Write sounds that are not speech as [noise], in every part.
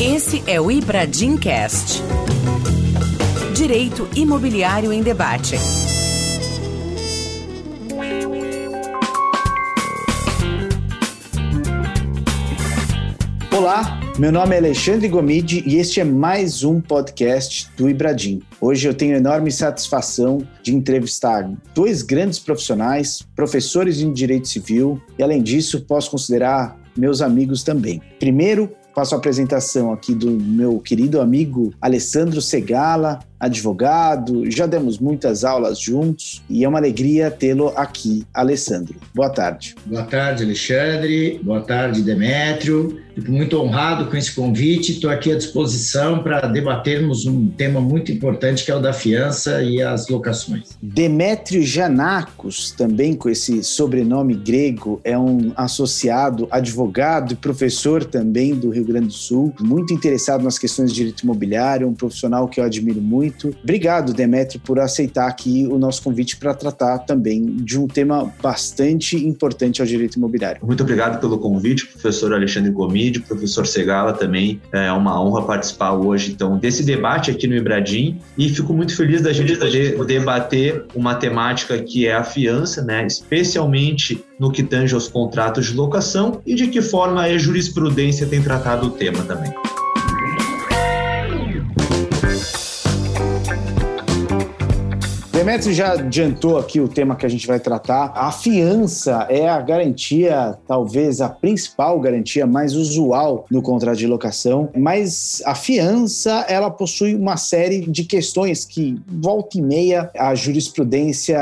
Esse é o Ibradim Cast. Direito Imobiliário em Debate. Olá, meu nome é Alexandre Gomide e este é mais um podcast do Ibradim. Hoje eu tenho enorme satisfação de entrevistar dois grandes profissionais, professores em direito civil e, além disso, posso considerar meus amigos também. Primeiro, faço a apresentação aqui do meu querido amigo Alessandro Segala, advogado, já demos muitas aulas juntos e é uma alegria tê-lo aqui, Alessandro. Boa tarde. Boa tarde, Alexandre. Boa tarde, Demétrio. Fico muito honrado com esse convite. Estou aqui à disposição para debatermos um tema muito importante que é o da fiança e as locações. Demétrio Janacos, também com esse sobrenome grego, é um associado, advogado e professor também do Rio Grande do Sul, muito interessado nas questões de direito imobiliário, um profissional que eu admiro muito muito. Obrigado, Demetrio, por aceitar aqui o nosso convite para tratar também de um tema bastante importante ao direito imobiliário. Muito obrigado pelo convite, professor Alexandre Gomide, professor Segala também. É uma honra participar hoje, então, desse debate aqui no Ibradim e fico muito feliz da gente poder debater uma temática que é a fiança, né? Especialmente no que tange aos contratos de locação e de que forma a jurisprudência tem tratado o tema também. Demetrio já adiantou aqui o tema que a gente vai tratar. A fiança é a garantia, talvez a principal garantia mais usual no contrato de locação, mas a fiança ela possui uma série de questões que volta e meia a jurisprudência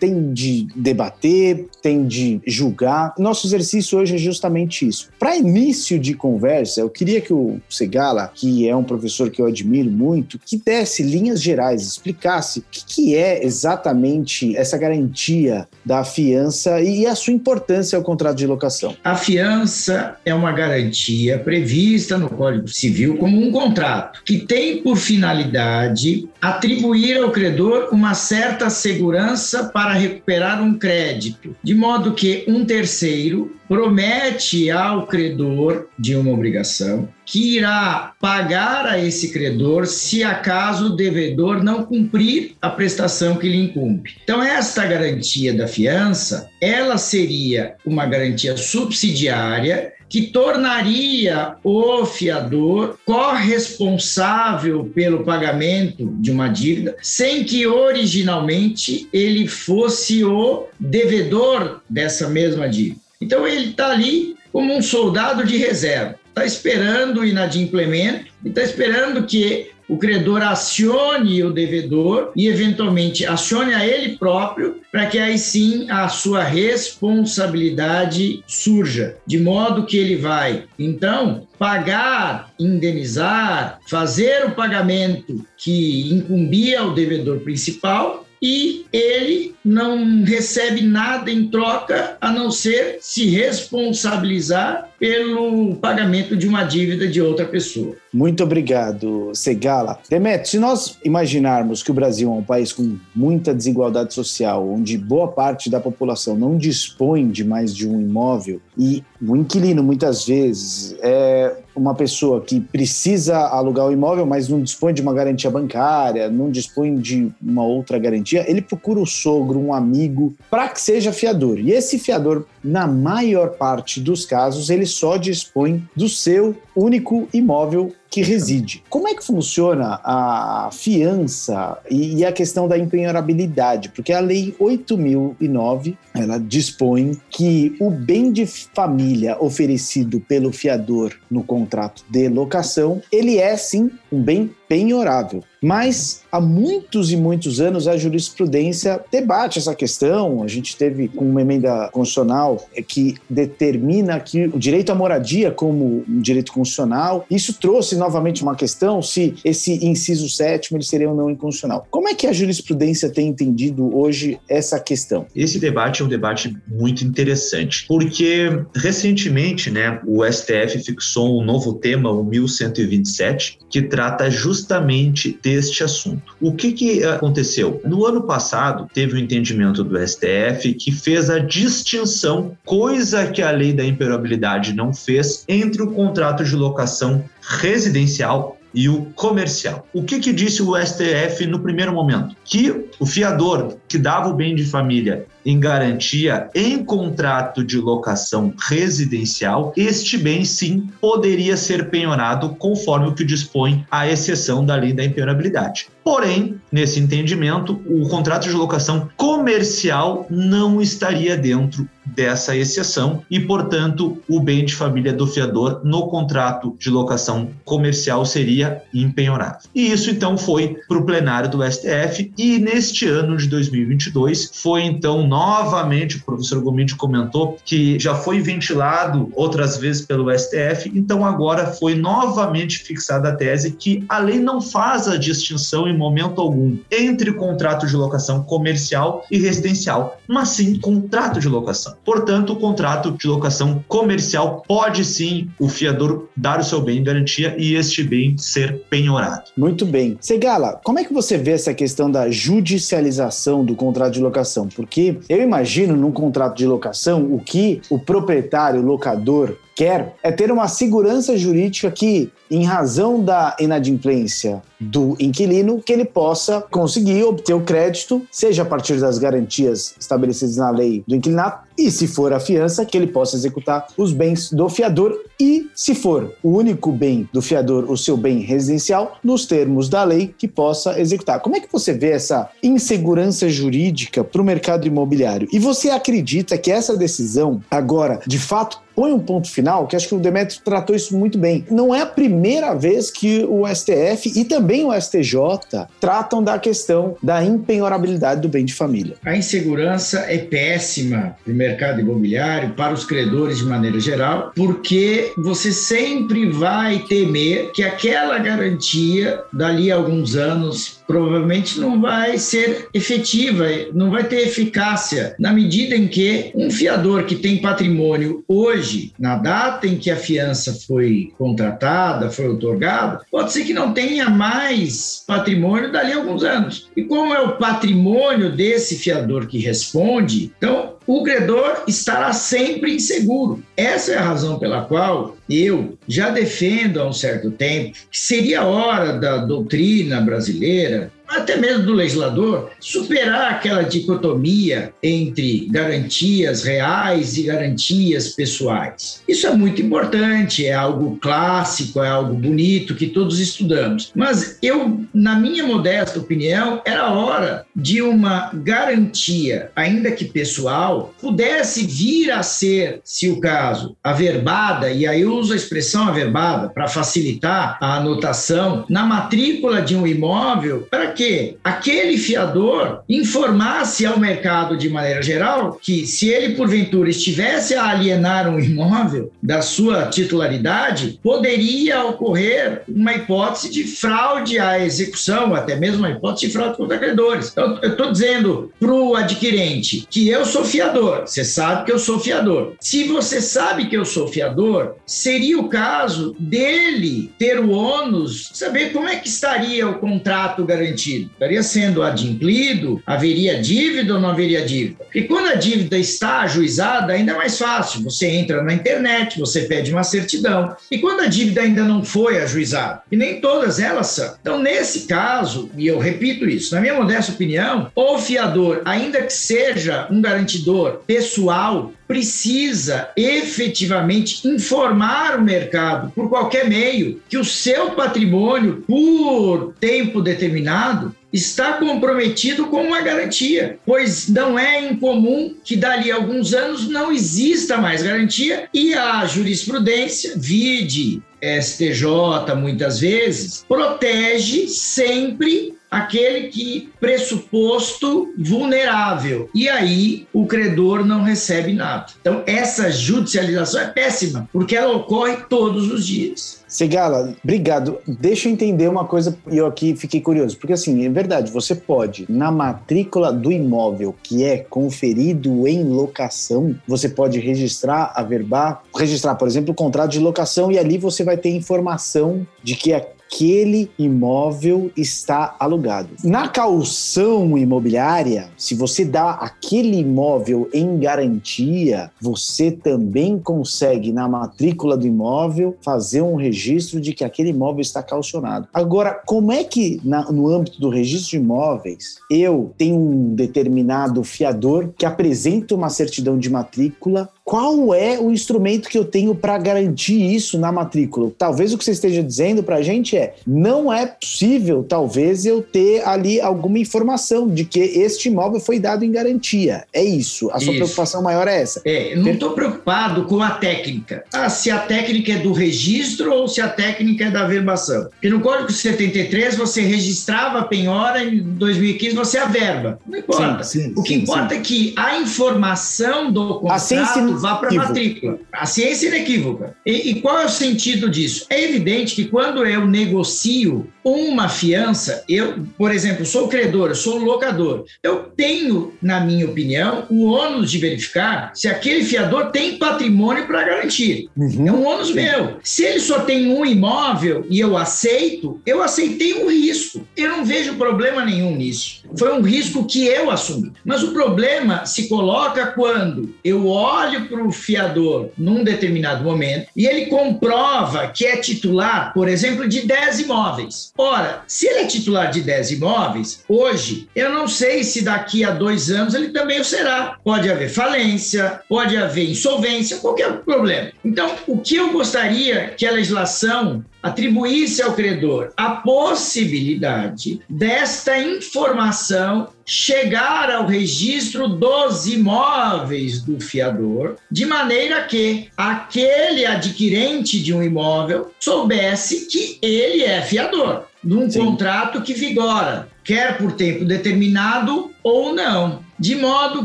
tem de debater, tem de julgar. Nosso exercício hoje é justamente isso. Para início de conversa, eu queria que o Segala, que é um professor que eu admiro muito, que desse linhas gerais, explicasse o que, que é é exatamente essa garantia da fiança e a sua importância ao contrato de locação? A fiança é uma garantia prevista no Código Civil como um contrato que tem por finalidade atribuir ao credor uma certa segurança para recuperar um crédito, de modo que um terceiro promete ao credor de uma obrigação que irá pagar a esse credor se acaso o devedor não cumprir a prestação que lhe incumbe. Então esta garantia da fiança, ela seria uma garantia subsidiária que tornaria o fiador corresponsável pelo pagamento de uma dívida, sem que originalmente ele fosse o devedor dessa mesma dívida. Então ele está ali como um soldado de reserva, está esperando o inadimplemento e está esperando que o credor acione o devedor e, eventualmente, acione a ele próprio, para que aí sim a sua responsabilidade surja, de modo que ele vai, então, pagar, indenizar, fazer o pagamento que incumbia ao devedor principal e ele não recebe nada em troca a não ser se responsabilizar pelo pagamento de uma dívida de outra pessoa. Muito obrigado, Segala. Demet, se nós imaginarmos que o Brasil é um país com muita desigualdade social, onde boa parte da população não dispõe de mais de um imóvel e o inquilino muitas vezes é uma pessoa que precisa alugar o imóvel, mas não dispõe de uma garantia bancária, não dispõe de uma outra garantia, ele procura o sogro, um amigo, para que seja fiador. E esse fiador, na maior parte dos casos, ele só dispõe do seu único imóvel que reside. Como é que funciona a fiança e, a questão da empenhorabilidade? Porque a Lei 8009, ela dispõe que o bem de família oferecido pelo fiador no contrato de locação, ele é sim um bem penhorável. Mas há muitos e muitos anos a jurisprudência debate essa questão. A gente teve uma emenda constitucional que determina que o direito à moradia como um direito constitucional. Isso trouxe novamente uma questão se esse inciso sétimo ele seria ou não inconstitucional. Como é que a jurisprudência tem entendido hoje essa questão? Esse debate é um debate muito interessante, porque recentemente, né, o STF fixou um novo tema, o 1127, que trata justamente justamente deste assunto. O que, que aconteceu? No ano passado, teve o um entendimento do STF que fez a distinção, coisa que a lei da imperabilidade não fez, entre o contrato de locação residencial e o comercial. O que, que disse o STF no primeiro momento? Que o fiador que dava o bem de família em garantia em contrato de locação residencial, este bem sim poderia ser penhorado conforme o que dispõe a exceção da lei da impenhorabilidade. Porém, nesse entendimento, o contrato de locação comercial não estaria dentro dessa exceção e, portanto, o bem de família do fiador no contrato de locação comercial seria impenhorável. E isso então foi para o plenário do STF e neste ano de 2022 foi então novamente, o professor Gomide comentou que já foi ventilado outras vezes pelo STF, então agora foi novamente fixada a tese que a lei não faz a distinção em momento algum entre contrato de locação comercial e residencial, mas sim contrato de locação. Portanto, o contrato de locação comercial pode sim o fiador dar o seu bem em garantia e este bem ser penhorado. Muito bem. Segala, como é que você vê essa questão da judicialização do contrato de locação? Porque eu imagino num contrato de locação o que o proprietário, o locador, quer é ter uma segurança jurídica que, em razão da inadimplência do inquilino, que ele possa conseguir obter o crédito, seja a partir das garantias estabelecidas na lei do inquilinato, e se for a fiança, que ele possa executar os bens do fiador, e se for o único bem do fiador, o seu bem residencial, nos termos da lei, que possa executar. Como é que você vê essa insegurança jurídica para o mercado imobiliário? E você acredita que essa decisão, agora, de fato, põe um ponto final, que acho que o Demetrio tratou isso muito bem. Não é a primeira vez que o STF e também o STJ tratam da questão da impenhorabilidade do bem de família. A insegurança é péssima para o mercado imobiliário, para os credores de maneira geral, porque você sempre vai temer que aquela garantia, dali a alguns anos, provavelmente não vai ser efetiva, não vai ter eficácia, na medida em que um fiador que tem patrimônio hoje, na data em que a fiança foi contratada, foi otorgada, pode ser que não tenha mais patrimônio dali a alguns anos. E como é o patrimônio desse fiador que responde, então o credor estará sempre inseguro. Essa é a razão pela qual eu já defendo há um certo tempo que seria hora da doutrina brasileira até mesmo do legislador, superar aquela dicotomia entre garantias reais e garantias pessoais. Isso é muito importante, é algo clássico, é algo bonito que todos estudamos. Mas eu, na minha modesta opinião, era hora de uma garantia, ainda que pessoal, pudesse vir a ser, se o caso, averbada, e aí eu uso a expressão averbada para facilitar a anotação, na matrícula de um imóvel, para que aquele fiador informasse ao mercado de maneira geral que se ele porventura estivesse a alienar um imóvel da sua titularidade, poderia ocorrer uma hipótese de fraude à execução, até mesmo uma hipótese de fraude contra credores. Então, eu estou dizendo para o adquirente que eu sou fiador, você sabe que eu sou fiador. Se você sabe que eu sou fiador, seria o caso dele ter o ônus, saber como é que estaria o contrato garantido garantido? Estaria sendo adimplido? Haveria dívida ou não haveria dívida? Porque quando a dívida está ajuizada, ainda é mais fácil. Você entra na internet, você pede uma certidão. E quando a dívida ainda não foi ajuizada? E nem todas elas são. Então, nesse caso, e eu repito isso, na minha modesta opinião, o fiador, ainda que seja um garantidor pessoal, precisa efetivamente informar o mercado por qualquer meio que o seu patrimônio, por tempo determinado, está comprometido com uma garantia, pois não é incomum que dali a alguns anos não exista mais garantia e a jurisprudência, vide STJ muitas vezes, protege sempre aquele que pressuposto vulnerável. E aí o credor não recebe nada. Então essa judicialização é péssima, porque ela ocorre todos os dias. Segala, obrigado. Deixa eu entender uma coisa e eu aqui fiquei curioso, porque assim, é verdade, você pode na matrícula do imóvel que é conferido em locação, você pode registrar, averbar, registrar, por exemplo, o contrato de locação e ali você vai ter informação de que aquele imóvel está alugado. Na caução imobiliária, se você dá aquele imóvel em garantia, você também consegue na matrícula do imóvel fazer um registro de que aquele imóvel está calcionado. Agora, como é que na, no âmbito do registro de imóveis eu tenho um determinado fiador que apresenta uma certidão de matrícula qual é o instrumento que eu tenho para garantir isso na matrícula? Talvez o que você esteja dizendo para a gente é: não é possível, talvez, eu ter ali alguma informação de que este imóvel foi dado em garantia. É isso. A sua isso. preocupação maior é essa. É, eu não estou preocupado com a técnica. Ah, se a técnica é do registro ou se a técnica é da verbação. Porque no Código 73 você registrava a penhora, em 2015 você averba. Não importa. Sim, sim, o que sim, importa é que a informação do contrato vá para a matrícula. A ciência é inequívoca. E, e, qual é o sentido disso? É evidente que quando eu negocio uma fiança, eu, por exemplo, sou credor, sou locador, eu tenho, na minha opinião, o ônus de verificar se aquele fiador tem patrimônio para garantir. Uhum. É um ônus meu. Se ele só tem um imóvel e eu aceito, eu aceitei um risco. Eu não vejo problema nenhum nisso. Foi um risco que eu assumi. Mas o problema se coloca quando eu olho para o fiador num determinado momento e ele comprova que é titular, por exemplo, de 10 imóveis. Ora, se ele é titular de 10 imóveis, hoje, eu não sei se daqui a dois anos ele também o será. Pode haver falência, pode haver insolvência, qualquer problema. Então, o que eu gostaria que a legislação atribuísse ao credor a possibilidade desta informação chegar ao registro dos imóveis do fiador, de maneira que aquele adquirente de um imóvel soubesse que ele é fiador, num Sim. contrato que vigora, quer por tempo determinado ou não. De modo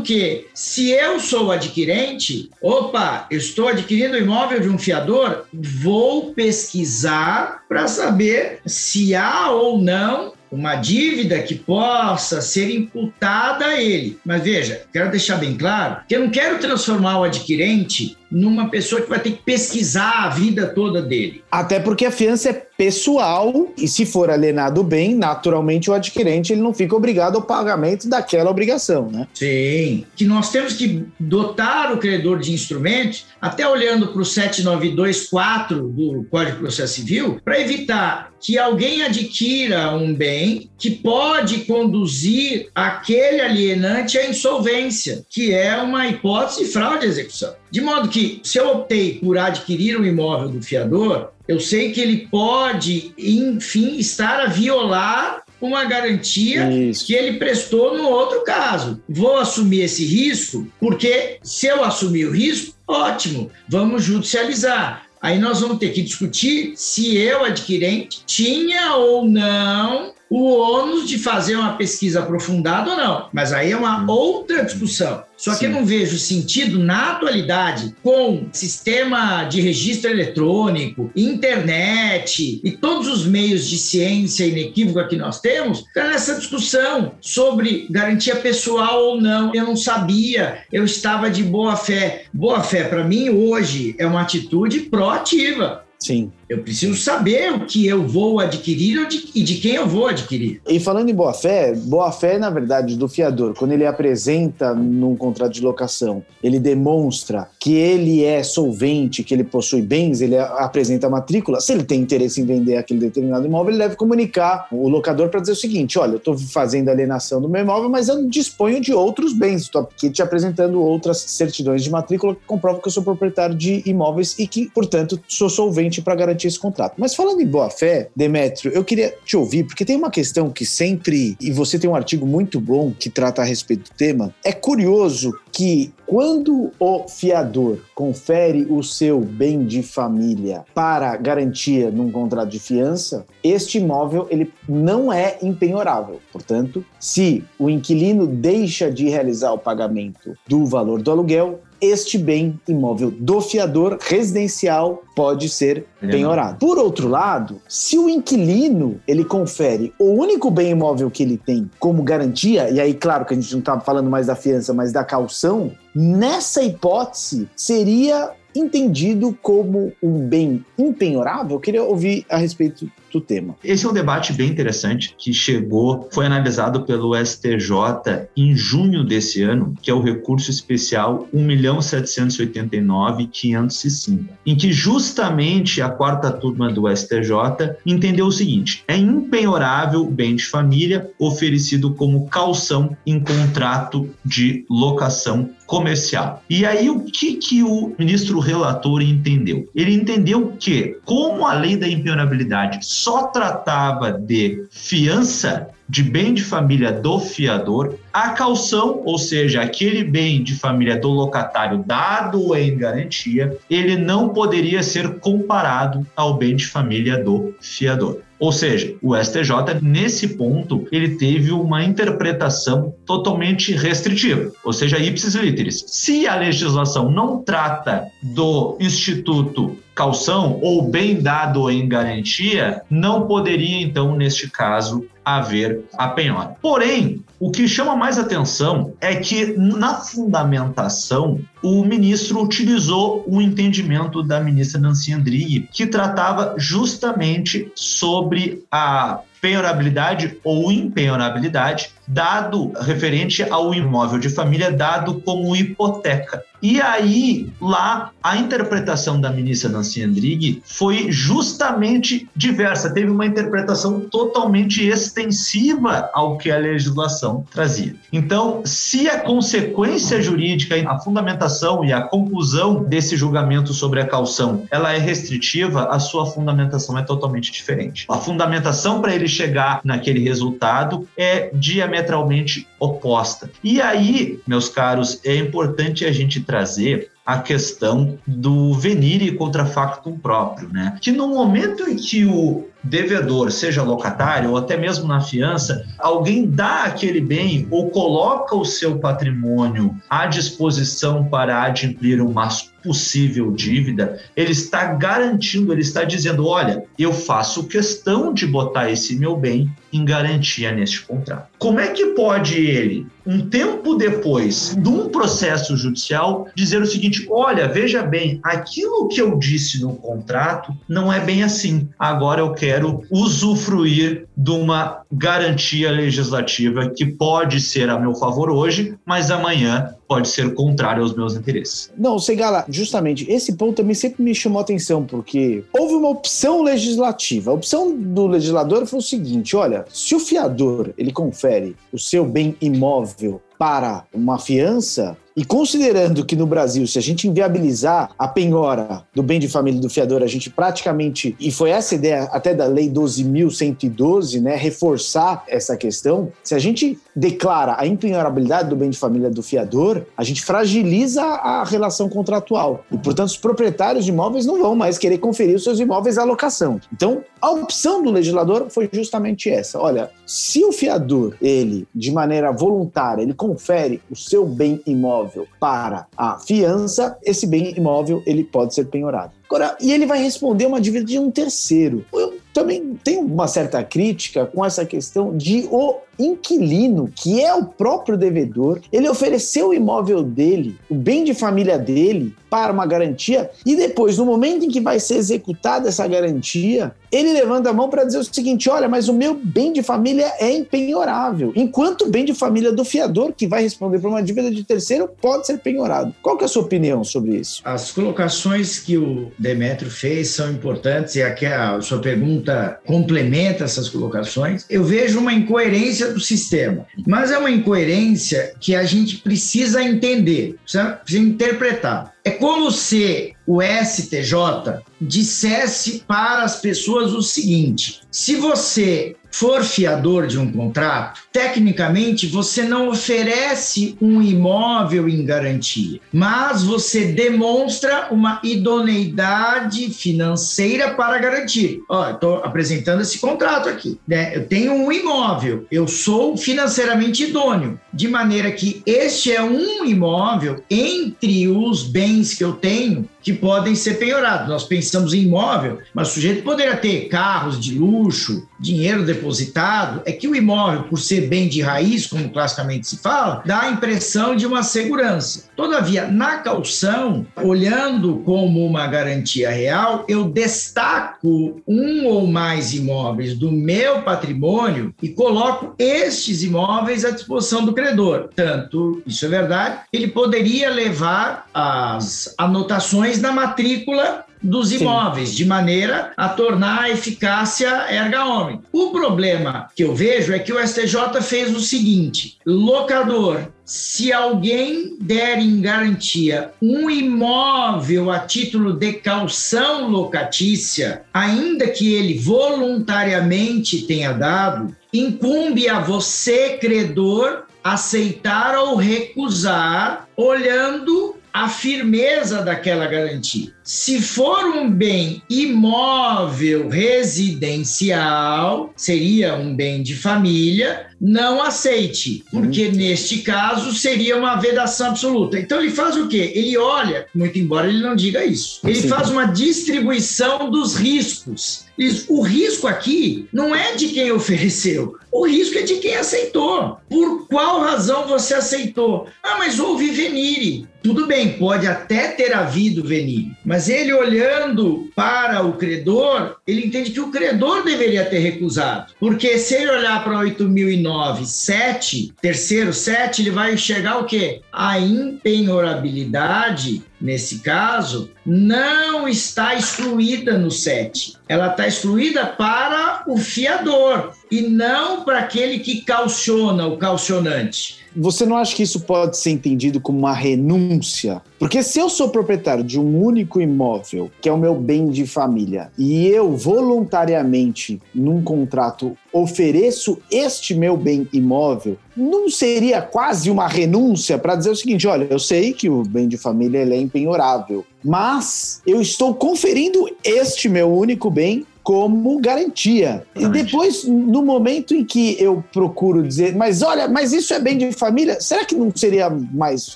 que, se eu sou adquirente, opa, estou adquirindo imóvel de um fiador, vou pesquisar para saber se há ou não uma dívida que possa ser imputada a ele. Mas veja, quero deixar bem claro que eu não quero transformar o adquirente numa pessoa que vai ter que pesquisar a vida toda dele. Até porque a fiança é pessoal e se for alienado bem, naturalmente o adquirente ele não fica obrigado ao pagamento daquela obrigação, né? Sim, que nós temos que dotar o credor de instrumentos, até olhando para o 7924 do Código de Processo Civil, para evitar que alguém adquira um bem que pode conduzir aquele alienante à insolvência, que é uma hipótese de fraude de execução. De modo que, se eu optei por adquirir o um imóvel do fiador, eu sei que ele pode, enfim, estar a violar uma garantia Isso. que ele prestou no outro caso. Vou assumir esse risco, porque se eu assumir o risco, ótimo, vamos judicializar. Aí nós vamos ter que discutir se eu, adquirente, tinha ou não o ônus de fazer uma pesquisa aprofundada ou não. Mas aí é uma outra discussão. Só Sim. que eu não vejo sentido na atualidade com sistema de registro eletrônico, internet e todos os meios de ciência inequívoca que nós temos, tá nessa discussão sobre garantia pessoal ou não. Eu não sabia, eu estava de boa fé. Boa fé para mim hoje é uma atitude proativa. Sim. Eu preciso saber o que eu vou adquirir e de quem eu vou adquirir. E falando em boa-fé, boa-fé, na verdade, do fiador, quando ele apresenta num contrato de locação, ele demonstra que ele é solvente, que ele possui bens, ele apresenta a matrícula. Se ele tem interesse em vender aquele determinado imóvel, ele deve comunicar o locador para dizer o seguinte: olha, eu estou fazendo alienação do meu imóvel, mas eu disponho de outros bens. Estou aqui te apresentando outras certidões de matrícula que comprovam que eu sou proprietário de imóveis e que, portanto, sou solvente para garantir garantir esse contrato. Mas falando em boa fé, Demétrio, eu queria te ouvir, porque tem uma questão que sempre, e você tem um artigo muito bom que trata a respeito do tema, é curioso que quando o fiador confere o seu bem de família para garantia num contrato de fiança, este imóvel ele não é empenhorável. Portanto, se o inquilino deixa de realizar o pagamento do valor do aluguel, este bem imóvel do fiador residencial pode ser penhorado. Por outro lado, se o inquilino ele confere o único bem imóvel que ele tem como garantia, e aí claro que a gente não está falando mais da fiança, mas da calção, nessa hipótese seria entendido como um bem impenhorável? Eu queria ouvir a respeito do tema. Esse é um debate bem interessante que chegou, foi analisado pelo STJ em junho desse ano, que é o recurso especial 1.789.505, em que justamente a quarta turma do STJ entendeu o seguinte: é impenhorável bem de família oferecido como calção em contrato de locação comercial. E aí o que, que o ministro relator entendeu? Ele entendeu que, como a lei da impenhorabilidade só tratava de fiança, de bem de família do fiador, a calção, ou seja, aquele bem de família do locatário dado em garantia, ele não poderia ser comparado ao bem de família do fiador. Ou seja, o STJ, nesse ponto, ele teve uma interpretação totalmente restritiva, ou seja, ipsis literis. Se a legislação não trata do instituto calção ou bem dado em garantia, não poderia, então, neste caso, haver a penhora. Porém, o que chama mais atenção é que na fundamentação o ministro utilizou o entendimento da ministra Nancy Andrighi, que tratava justamente sobre a penhorabilidade ou impenhorabilidade dado referente ao imóvel de família dado como hipoteca. E aí, lá, a interpretação da ministra Nancy Andrighi foi justamente diversa, teve uma interpretação totalmente extensiva ao que a legislação trazia. Então, se a consequência jurídica, a fundamentação e a conclusão desse julgamento sobre a calção, ela é restritiva, a sua fundamentação é totalmente diferente. A fundamentação para ele chegar naquele resultado é diametralmente oposta. E aí, meus caros, é importante a gente trazer a questão do venire contra factum próprio, né? Que no momento em que o devedor, seja locatário ou até mesmo na fiança, alguém dá aquele bem ou coloca o seu patrimônio à disposição para adimplir uma possível dívida, ele está garantindo, ele está dizendo: olha, eu faço questão de botar esse meu bem em garantia neste contrato. Como é que pode ele, um tempo depois de um processo judicial, dizer o seguinte: olha, veja bem, aquilo que eu disse no contrato não é bem assim. Agora eu quero usufruir de uma garantia legislativa que pode ser a meu favor hoje, mas amanhã pode ser contrário aos meus interesses. Não, Segala, justamente esse ponto também sempre me chamou a atenção, porque houve uma opção legislativa. A opção do legislador foi o seguinte: olha, se o fiador ele confere o seu bem imóvel para uma fiança, e considerando que no Brasil, se a gente inviabilizar a penhora do bem de família do fiador, a gente praticamente, e foi essa ideia até da Lei 12.112, né, reforçar essa questão, se a gente declara a impenhorabilidade do bem de família do fiador, a gente fragiliza a relação contratual. E, portanto, os proprietários de imóveis não vão mais querer conferir os seus imóveis à locação. Então, a opção do legislador foi justamente essa. Olha, se o fiador, ele, de maneira voluntária, ele confere o seu bem imóvel imóvel para a fiança, esse bem imóvel ele pode ser penhorado. Agora, e ele vai responder uma dívida de um terceiro. Eu também tenho uma certa crítica com essa questão de o inquilino, que é o próprio devedor, ele ofereceu o imóvel dele, o bem de família dele, para uma garantia e depois, no momento em que vai ser executada essa garantia, ele levanta a mão para dizer o seguinte: olha, mas o meu bem de família é impenhorável, enquanto o bem de família do fiador, que vai responder por uma dívida de terceiro, pode ser penhorado. Qual que é a sua opinião sobre isso? As colocações que o Demetrio fez são importantes e aqui a sua pergunta complementa essas colocações. Eu vejo uma incoerência do sistema, mas é uma incoerência que a gente precisa entender, precisa, interpretar. É como se o STJ dissesse para as pessoas o seguinte: se você for fiador de um contrato, tecnicamente você não oferece um imóvel em garantia, mas você demonstra uma idoneidade financeira para garantir. Ó, estou apresentando esse contrato aqui. Né? Eu tenho um imóvel, eu sou financeiramente idôneo, de maneira que este é um imóvel entre os bens que eu tenho que podem ser penhorados. Nós pensamos em imóvel, mas o sujeito poderia ter carros de luxo, dinheiro depositado. É que o imóvel, por ser bem de raiz, como classicamente se fala, dá a impressão de uma segurança. Todavia, na calção, olhando como uma garantia real, eu destaco um ou mais imóveis do meu patrimônio e coloco estes imóveis à disposição do credor. Tanto, isso é verdade, ele poderia levar as anotações na matrícula dos imóveis, Sim. de maneira a tornar a eficácia erga omnes. O problema que eu vejo é que o STJ fez o seguinte: locador, se alguém der em garantia um imóvel a título de calção locatícia, ainda que ele voluntariamente tenha dado, incumbe a você, credor, aceitar ou recusar, olhando a firmeza daquela garantia. Se for um bem imóvel residencial, seria um bem de família, não aceite, porque uhum. neste caso seria uma vedação absoluta. Então ele faz o quê? Ele olha, muito embora ele não diga isso, ele Sim. faz uma distribuição dos riscos. O risco aqui não é de quem ofereceu, o risco é de quem aceitou. Por qual razão você aceitou? Ah, mas houve venire. Tudo bem, pode até ter havido venire, mas ele olhando para o credor, ele entende que o credor deveria ter recusado. Porque se ele olhar para 8009, 7, terceiro 7, ele vai enxergar o quê? A impenhorabilidade nesse caso, não está excluída no SET. Ela está excluída para o fiador e não para aquele que calciona, o calcionante. Você não acha que isso pode ser entendido como uma renúncia? Porque se eu sou proprietário de um único imóvel, que é o meu bem de família, e eu voluntariamente, num contrato, ofereço este meu bem imóvel, não seria quase uma renúncia para dizer o seguinte: olha, eu sei que o bem de família é impenhorável, mas eu estou conferindo este meu único bem como garantia. E depois, no momento em que eu procuro dizer, mas olha, mas isso é bem de família, será que não seria mais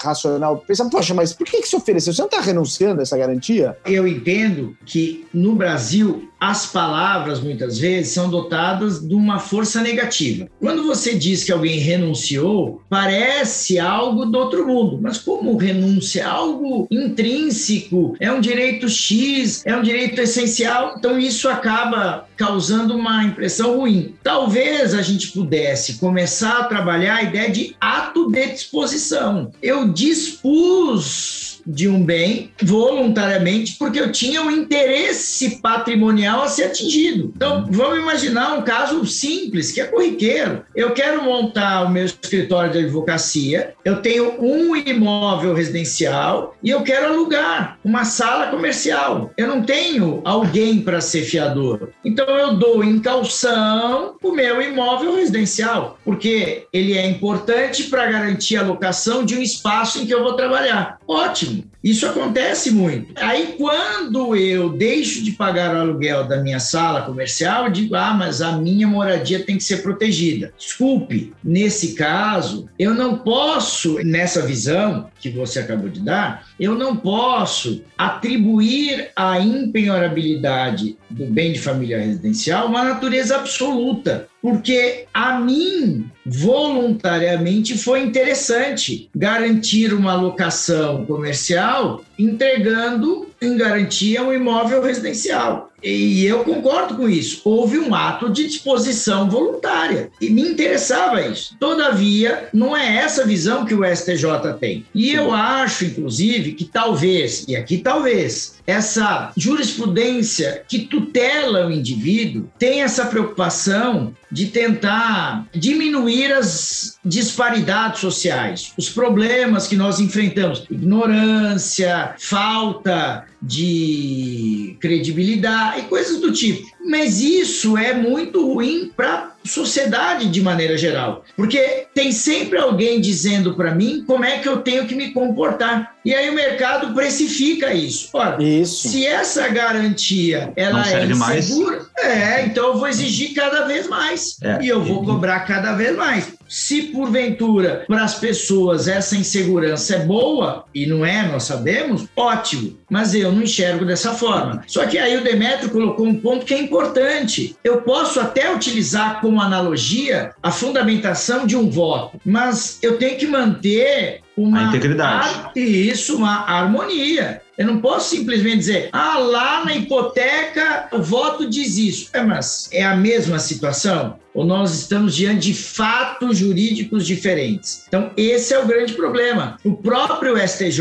racional pensar, poxa, mas por que, que se ofereceu? Você não está renunciando a essa garantia? Eu entendo que no Brasil as palavras, muitas vezes, são dotadas de uma força negativa. Quando você diz que alguém renunciou, parece algo do outro mundo. Mas como renúncia? É algo intrínseco, é um direito X, é um direito essencial. Então, isso acaba causando uma impressão ruim. Talvez a gente pudesse começar a trabalhar a ideia de ato de disposição. Eu dispus de um bem voluntariamente porque eu tinha um interesse patrimonial a ser atingido. Então, vamos imaginar um caso simples, que é corriqueiro. Eu quero montar o meu escritório de advocacia, eu tenho um imóvel residencial e eu quero alugar uma sala comercial. Eu não tenho alguém para ser fiador. Então, eu dou em calção o meu imóvel residencial, porque ele é importante para garantir a locação de um espaço em que eu vou trabalhar. Ótimo. Isso acontece muito. Aí, quando eu deixo de pagar o aluguel da minha sala comercial, eu digo: ah, mas a minha moradia tem que ser protegida. Desculpe, nesse caso, eu não posso, nessa visão que você acabou de dar, eu não posso atribuir a impenhorabilidade do bem de família residencial uma natureza absoluta porque a mim voluntariamente foi interessante garantir uma locação comercial entregando em garantia um imóvel residencial. E eu concordo com isso. Houve um ato de disposição voluntária e me interessava isso. Todavia, não é essa visão que o STJ tem. E eu acho, inclusive, que talvez, e aqui talvez, essa jurisprudência que tutela o indivíduo tem essa preocupação de tentar diminuir as disparidades sociais, os problemas que nós enfrentamos, ignorância, falta de credibilidade e coisas do tipo. Mas isso é muito ruim para sociedade de maneira geral, porque tem sempre alguém dizendo para mim como é que eu tenho que me comportar. E aí o mercado precifica isso. Ora, isso. se essa garantia ela é insegura, mais. é, então eu vou exigir cada vez mais é. e eu vou cobrar cada vez mais. Se porventura para as pessoas essa insegurança é boa e não é, nós sabemos, ótimo. mas eu não enxergo dessa forma. Só que aí o Demetrio colocou um ponto que é importante. Eu posso até utilizar como analogia a fundamentação de um voto, mas eu tenho que manter uma a integridade. Isso, uma harmonia. Eu não posso simplesmente dizer, ah, lá na hipoteca o voto diz isso. É, mas é a mesma situação? Ou nós estamos diante de fatos jurídicos diferentes? Então, esse é o grande problema. O próprio STJ,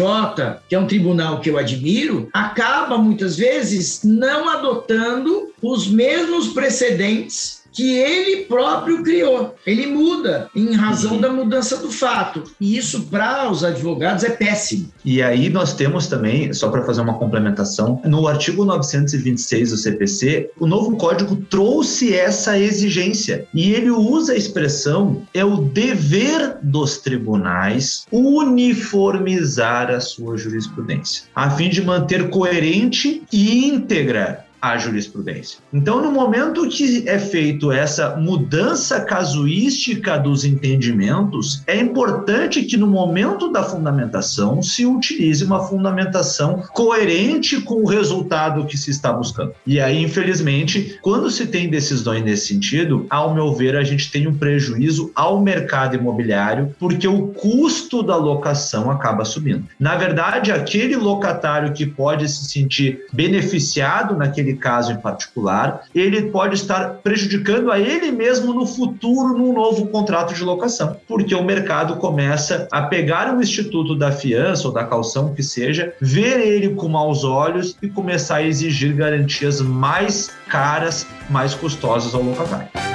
que é um tribunal que eu admiro, acaba muitas vezes não adotando os mesmos precedentes que ele próprio criou. Ele muda em razão uhum. da mudança do fato. E isso, para os advogados, é péssimo. E aí nós temos também, só para fazer uma complementação, no artigo 926 do CPC, o novo código trouxe essa exigência. E ele usa a expressão: é o dever dos tribunais uniformizar a sua jurisprudência, a fim de manter coerente e íntegra a jurisprudência. Então, no momento que é feito essa mudança casuística dos entendimentos, é importante que no momento da fundamentação se utilize uma fundamentação coerente com o resultado que se está buscando. E aí, infelizmente, quando se tem decisões nesse sentido, ao meu ver, a gente tem um prejuízo ao mercado imobiliário, porque o custo da locação acaba subindo. Na verdade, aquele locatário que pode se sentir beneficiado naquele naquele caso em particular, ele pode estar prejudicando a ele mesmo no futuro num novo contrato de locação, porque o mercado começa a pegar o instituto da fiança ou da calção que seja, ver ele com maus olhos e começar a exigir garantias mais caras, mais custosas ao locatário.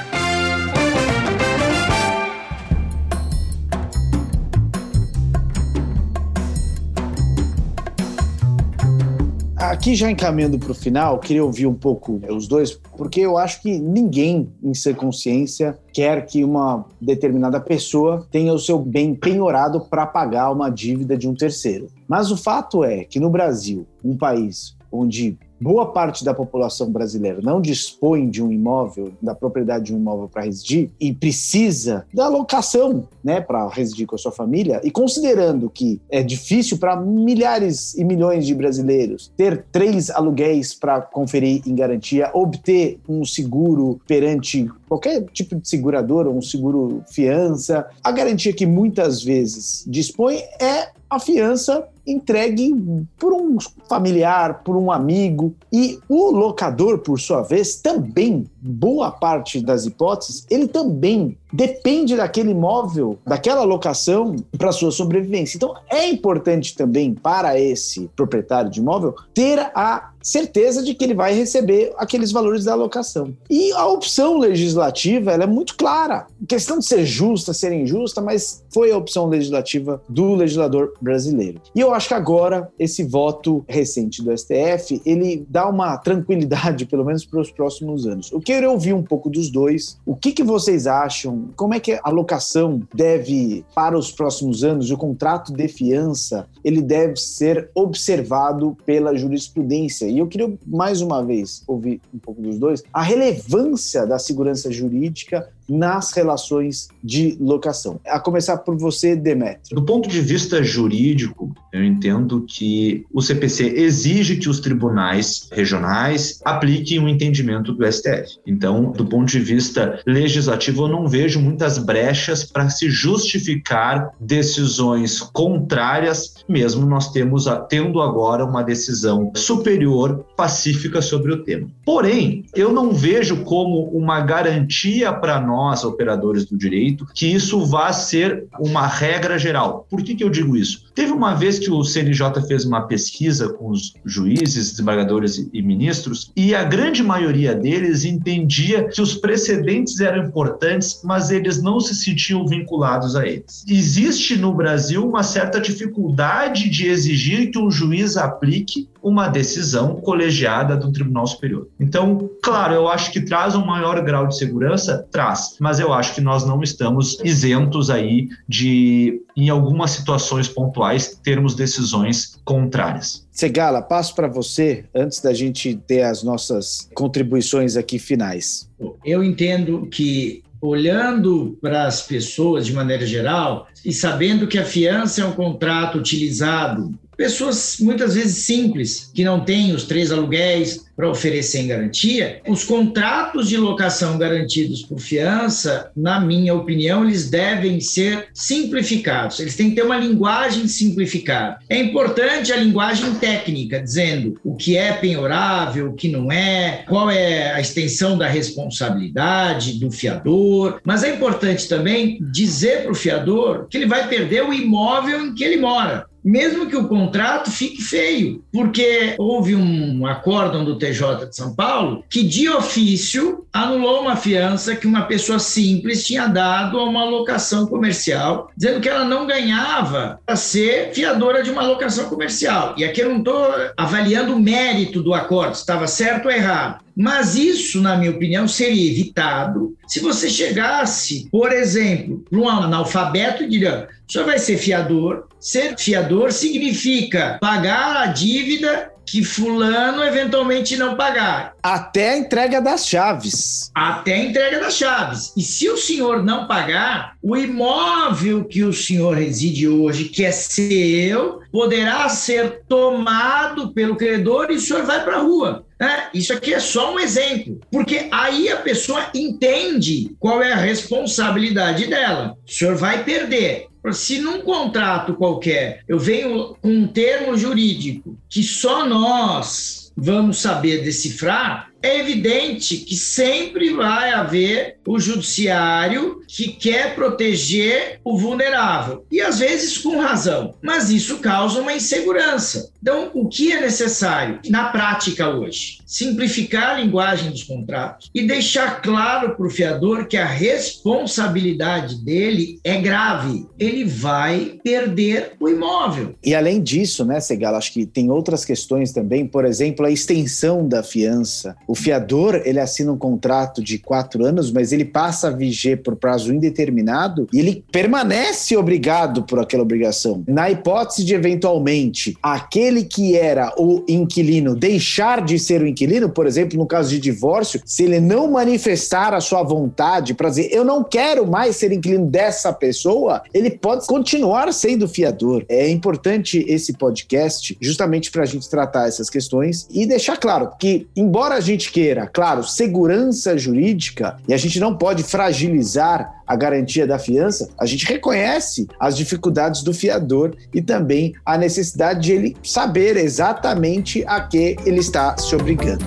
Aqui já encaminhando para o final, queria ouvir um pouco os dois, porque eu acho que ninguém em sua consciência quer que uma determinada pessoa tenha o seu bem penhorado para pagar uma dívida de um terceiro. Mas o fato é que no Brasil, um país onde boa parte da população brasileira não dispõe de um imóvel, da propriedade de um imóvel para residir e precisa da locação, né, para residir com a sua família, e considerando que é difícil para milhares e milhões de brasileiros ter três aluguéis para conferir em garantia, obter um seguro perante qualquer tipo de seguradora, um seguro fiança, a garantia que muitas vezes dispõe é a fiança entregue por um familiar, por um amigo. E o locador, por sua vez, também, boa parte das hipóteses, ele também depende daquele imóvel, daquela locação para sua sobrevivência. Então é importante também para esse proprietário de imóvel ter a certeza de que ele vai receber aqueles valores da locação. E a opção legislativa ela é muito clara. Questão de ser justa, ser injusta, mas foi a opção legislativa do legislador brasileiro. E eu acho que agora esse voto recente do STF ele dá uma tranquilidade, [laughs] pelo menos para os próximos anos. Eu quero ouvir um pouco dos dois. O que, que vocês acham como é que a locação deve, para os próximos anos, o contrato de fiança, ele deve ser observado pela jurisprudência. E eu queria, mais uma vez, ouvir um pouco dos dois, a relevância da segurança jurídica nas relações de locação. A começar por você, Demetrio. Do ponto de vista jurídico, eu entendo que o CPC exige que os tribunais regionais apliquem o entendimento do STF. Então, do ponto de vista legislativo, eu não vejo muitas brechas para se justificar decisões contrárias, mesmo nós temos tendo agora uma decisão superior pacífica sobre o tema. Porém, eu não vejo como uma garantia para nós nós, operadores do direito, que isso vá ser uma regra geral. Por que, que eu digo isso? Teve uma vez que o CNJ fez uma pesquisa com os juízes, desembargadores e ministros, e a grande maioria deles entendia que os precedentes eram importantes, mas eles não se sentiam vinculados a eles. Existe no Brasil uma certa dificuldade de exigir que um juiz aplique uma decisão colegiada do Tribunal Superior. Então, claro, eu acho que traz um maior grau de segurança, traz, mas eu acho que nós não estamos isentos aí de, em algumas situações pontuais, termos decisões contrárias. Segala, passo para você antes da gente ter as nossas contribuições aqui finais. Eu entendo que olhando para as pessoas de maneira geral e sabendo que a fiança é um contrato utilizado pessoas muitas vezes simples, que não têm os três aluguéis para oferecer em garantia, os contratos de locação garantidos por fiança, na minha opinião, eles devem ser simplificados. Eles têm que ter uma linguagem simplificada. É importante a linguagem técnica, dizendo o que é penhorável, o que não é, qual é a extensão da responsabilidade do fiador, mas é importante também dizer para o fiador que ele vai perder o imóvel em que ele mora mesmo que o contrato fique feio, porque houve um acórdão do TJ de São Paulo que, de ofício, anulou uma fiança que uma pessoa simples tinha dado a uma locação comercial, dizendo que ela não ganhava para ser fiadora de uma locação comercial. E aqui eu não estou avaliando o mérito do acordo, se estava certo ou errado. Mas isso, na minha opinião, seria evitado se você chegasse, por exemplo, para um analfabeto e diria: senhor vai ser fiador. Ser fiador significa pagar a dívida que fulano eventualmente não pagar. Até a entrega das chaves. Até a entrega das chaves. E se o senhor não pagar, o imóvel que o senhor reside hoje, que é seu, poderá ser tomado pelo credor e o senhor vai para a rua. É, isso aqui é só um exemplo, porque aí a pessoa entende qual é a responsabilidade dela. O senhor vai perder. Se num contrato qualquer eu venho com um termo jurídico que só nós vamos saber decifrar, é evidente que sempre vai haver o judiciário que quer proteger o vulnerável, e às vezes com razão, mas isso causa uma insegurança. Então, o que é necessário na prática hoje? Simplificar a linguagem dos contratos e deixar claro para o fiador que a responsabilidade dele é grave. Ele vai perder o imóvel. E além disso, né, Segal, acho que tem outras questões também, por exemplo, a extensão da fiança. O fiador, ele assina um contrato de quatro anos, mas ele passa a viger por prazo indeterminado e ele permanece obrigado por aquela obrigação. Na hipótese de, eventualmente, aquele que era o inquilino deixar de ser o inquilino, por exemplo, no caso de divórcio, se ele não manifestar a sua vontade para dizer eu não quero mais ser inquilino dessa pessoa, ele pode continuar sendo fiador. É importante esse podcast justamente para a gente tratar essas questões e deixar claro que, embora a gente claro, segurança jurídica, e a gente não pode fragilizar a garantia da fiança, a gente reconhece as dificuldades do fiador e também a necessidade de ele saber exatamente a que ele está se obrigando.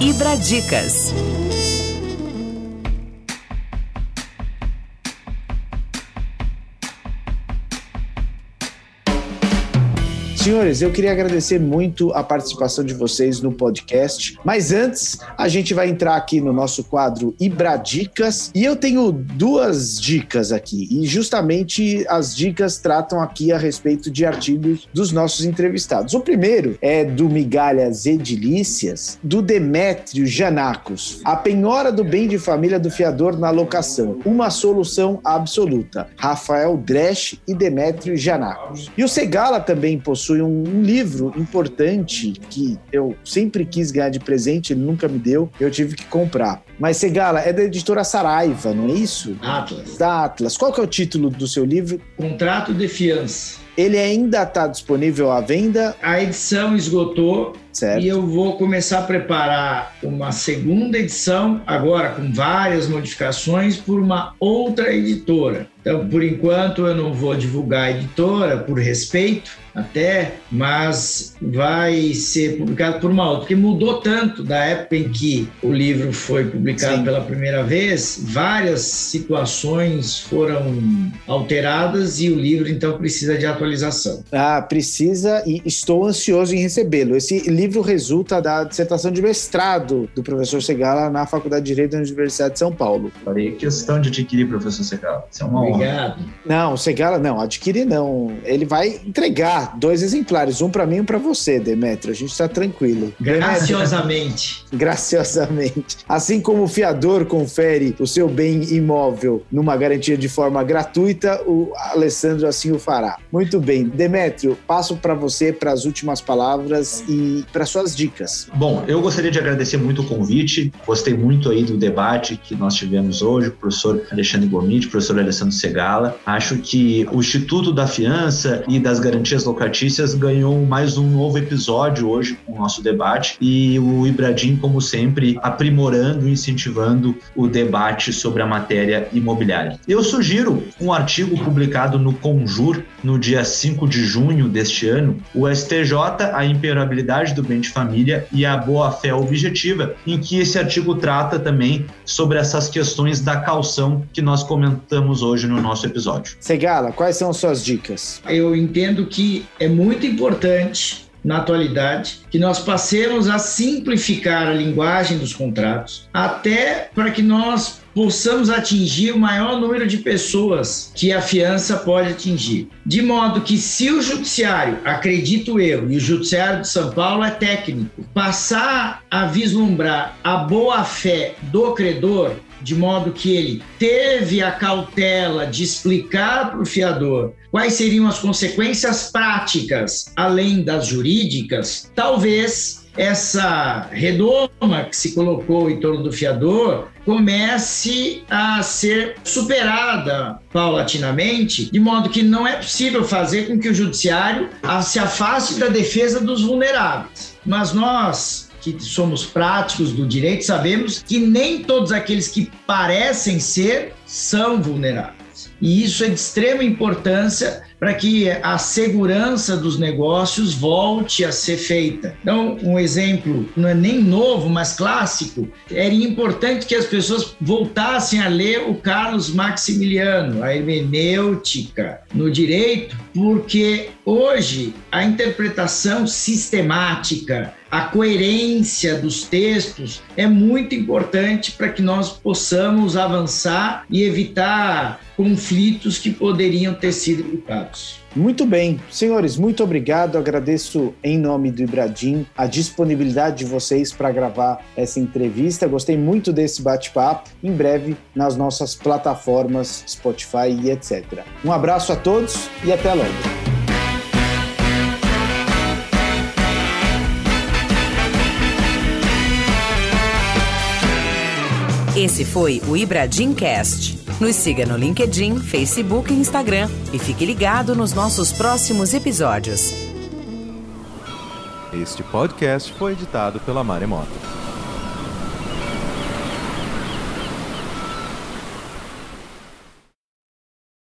Ibra Dicas. Senhores, eu queria agradecer muito a participação de vocês no podcast. Mas antes, a gente vai entrar aqui no nosso quadro Ibradicas. E eu tenho duas dicas aqui. E justamente as dicas tratam aqui a respeito de artigos dos nossos entrevistados. O primeiro é do Migalhas Edilícias, do Demétrio Janacos. A penhora do bem de família do fiador na locação. Uma solução absoluta. Rafael Dresch e Demétrio Janacos. E o Segala também possui possui um, livro importante que eu sempre quis ganhar de presente, ele nunca me deu, eu tive que comprar. Mas Segala, é da editora Saraiva, não é isso? Atlas. Da Atlas. Qual que é o título do seu livro? Contrato de fiança. Ele ainda está disponível à venda? A edição esgotou certo. e eu vou começar a preparar uma segunda edição, agora com várias modificações, por uma outra editora. Então, por enquanto, eu não vou divulgar a editora, por respeito até, mas vai ser publicado por uma outra, porque mudou tanto da época em que o livro foi publicado Sim. pela primeira vez, várias situações foram alteradas e o livro, então, precisa de atualização. Ah, precisa e estou ansioso em recebê-lo. Esse livro resulta da dissertação de mestrado do professor Segala na Faculdade de Direito da Universidade de São Paulo. Falei, questão de adquirir, professor Segala. Isso é uma Obrigado. Honra. Não, Segala não, adquirir não. Ele vai entregar dois exemplares, um para mim e um para você, Demetrio. A gente está tranquilo. Graciosamente. Graciosamente. Assim como o fiador confere o seu bem imóvel numa garantia de forma gratuita, o Alessandro assim o fará. Muito bem. Demétrio, passo para você para as últimas palavras e para suas dicas. Bom, eu gostaria de agradecer muito o convite. Gostei muito aí do debate que nós tivemos hoje, o professor Alexandre Gomide, o professor Alessandro Segala. Acho que o Instituto da Fiança e das Garantias Locatícias ganhou mais um novo episódio hoje com o nosso debate e o Ibradim, como sempre, aprimorando e incentivando o debate sobre a matéria imobiliária. Eu sugiro um artigo publicado no Conjur no dia 5 de junho deste ano, o STJ, a imperabilidade do bem de família e a boa-fé objetiva, em que esse artigo trata também sobre essas questões da calção que nós comentamos hoje no nosso episódio. Segala, quais são suas dicas? Eu entendo é muito importante na atualidade, que nós passemos a simplificar a linguagem dos contratos, até para que nós possamos atingir o maior número de pessoas que a fiança pode atingir. De modo que, se o judiciário, acredito eu, e o judiciário de São Paulo é técnico, passar a vislumbrar a boa-fé do credor, de modo que ele teve a cautela de explicar para o fiador quais seriam as consequências práticas, além das jurídicas, talvez essa redoma que se colocou em torno do fiador comece a ser superada paulatinamente, de modo que não é possível fazer com que o judiciário se afaste da defesa dos vulneráveis. Mas nós, que somos práticos do direito, sabemos que nem todos aqueles que parecem ser são vulneráveis. E isso é de extrema importância para que a segurança dos negócios volte a ser feita. Então, um exemplo, não é nem novo, mas clássico, era importante que as pessoas voltassem a ler o Carlos Maximiliano, a hermenêutica no direito, porque hoje a interpretação sistemática, a coerência dos textos é muito importante para que nós possamos avançar e evitar conflitos que poderiam ter sido evitados. Muito bem, senhores, muito obrigado. Agradeço em nome do Ibradim a disponibilidade de vocês para gravar essa entrevista. Gostei muito desse bate-papo. Em breve nas nossas plataformas Spotify e etc. Um abraço a todos e até logo. Esse foi o Ibradim Cast. Nos siga no LinkedIn, Facebook e Instagram e fique ligado nos nossos próximos episódios. Este podcast foi editado pela Maremoto.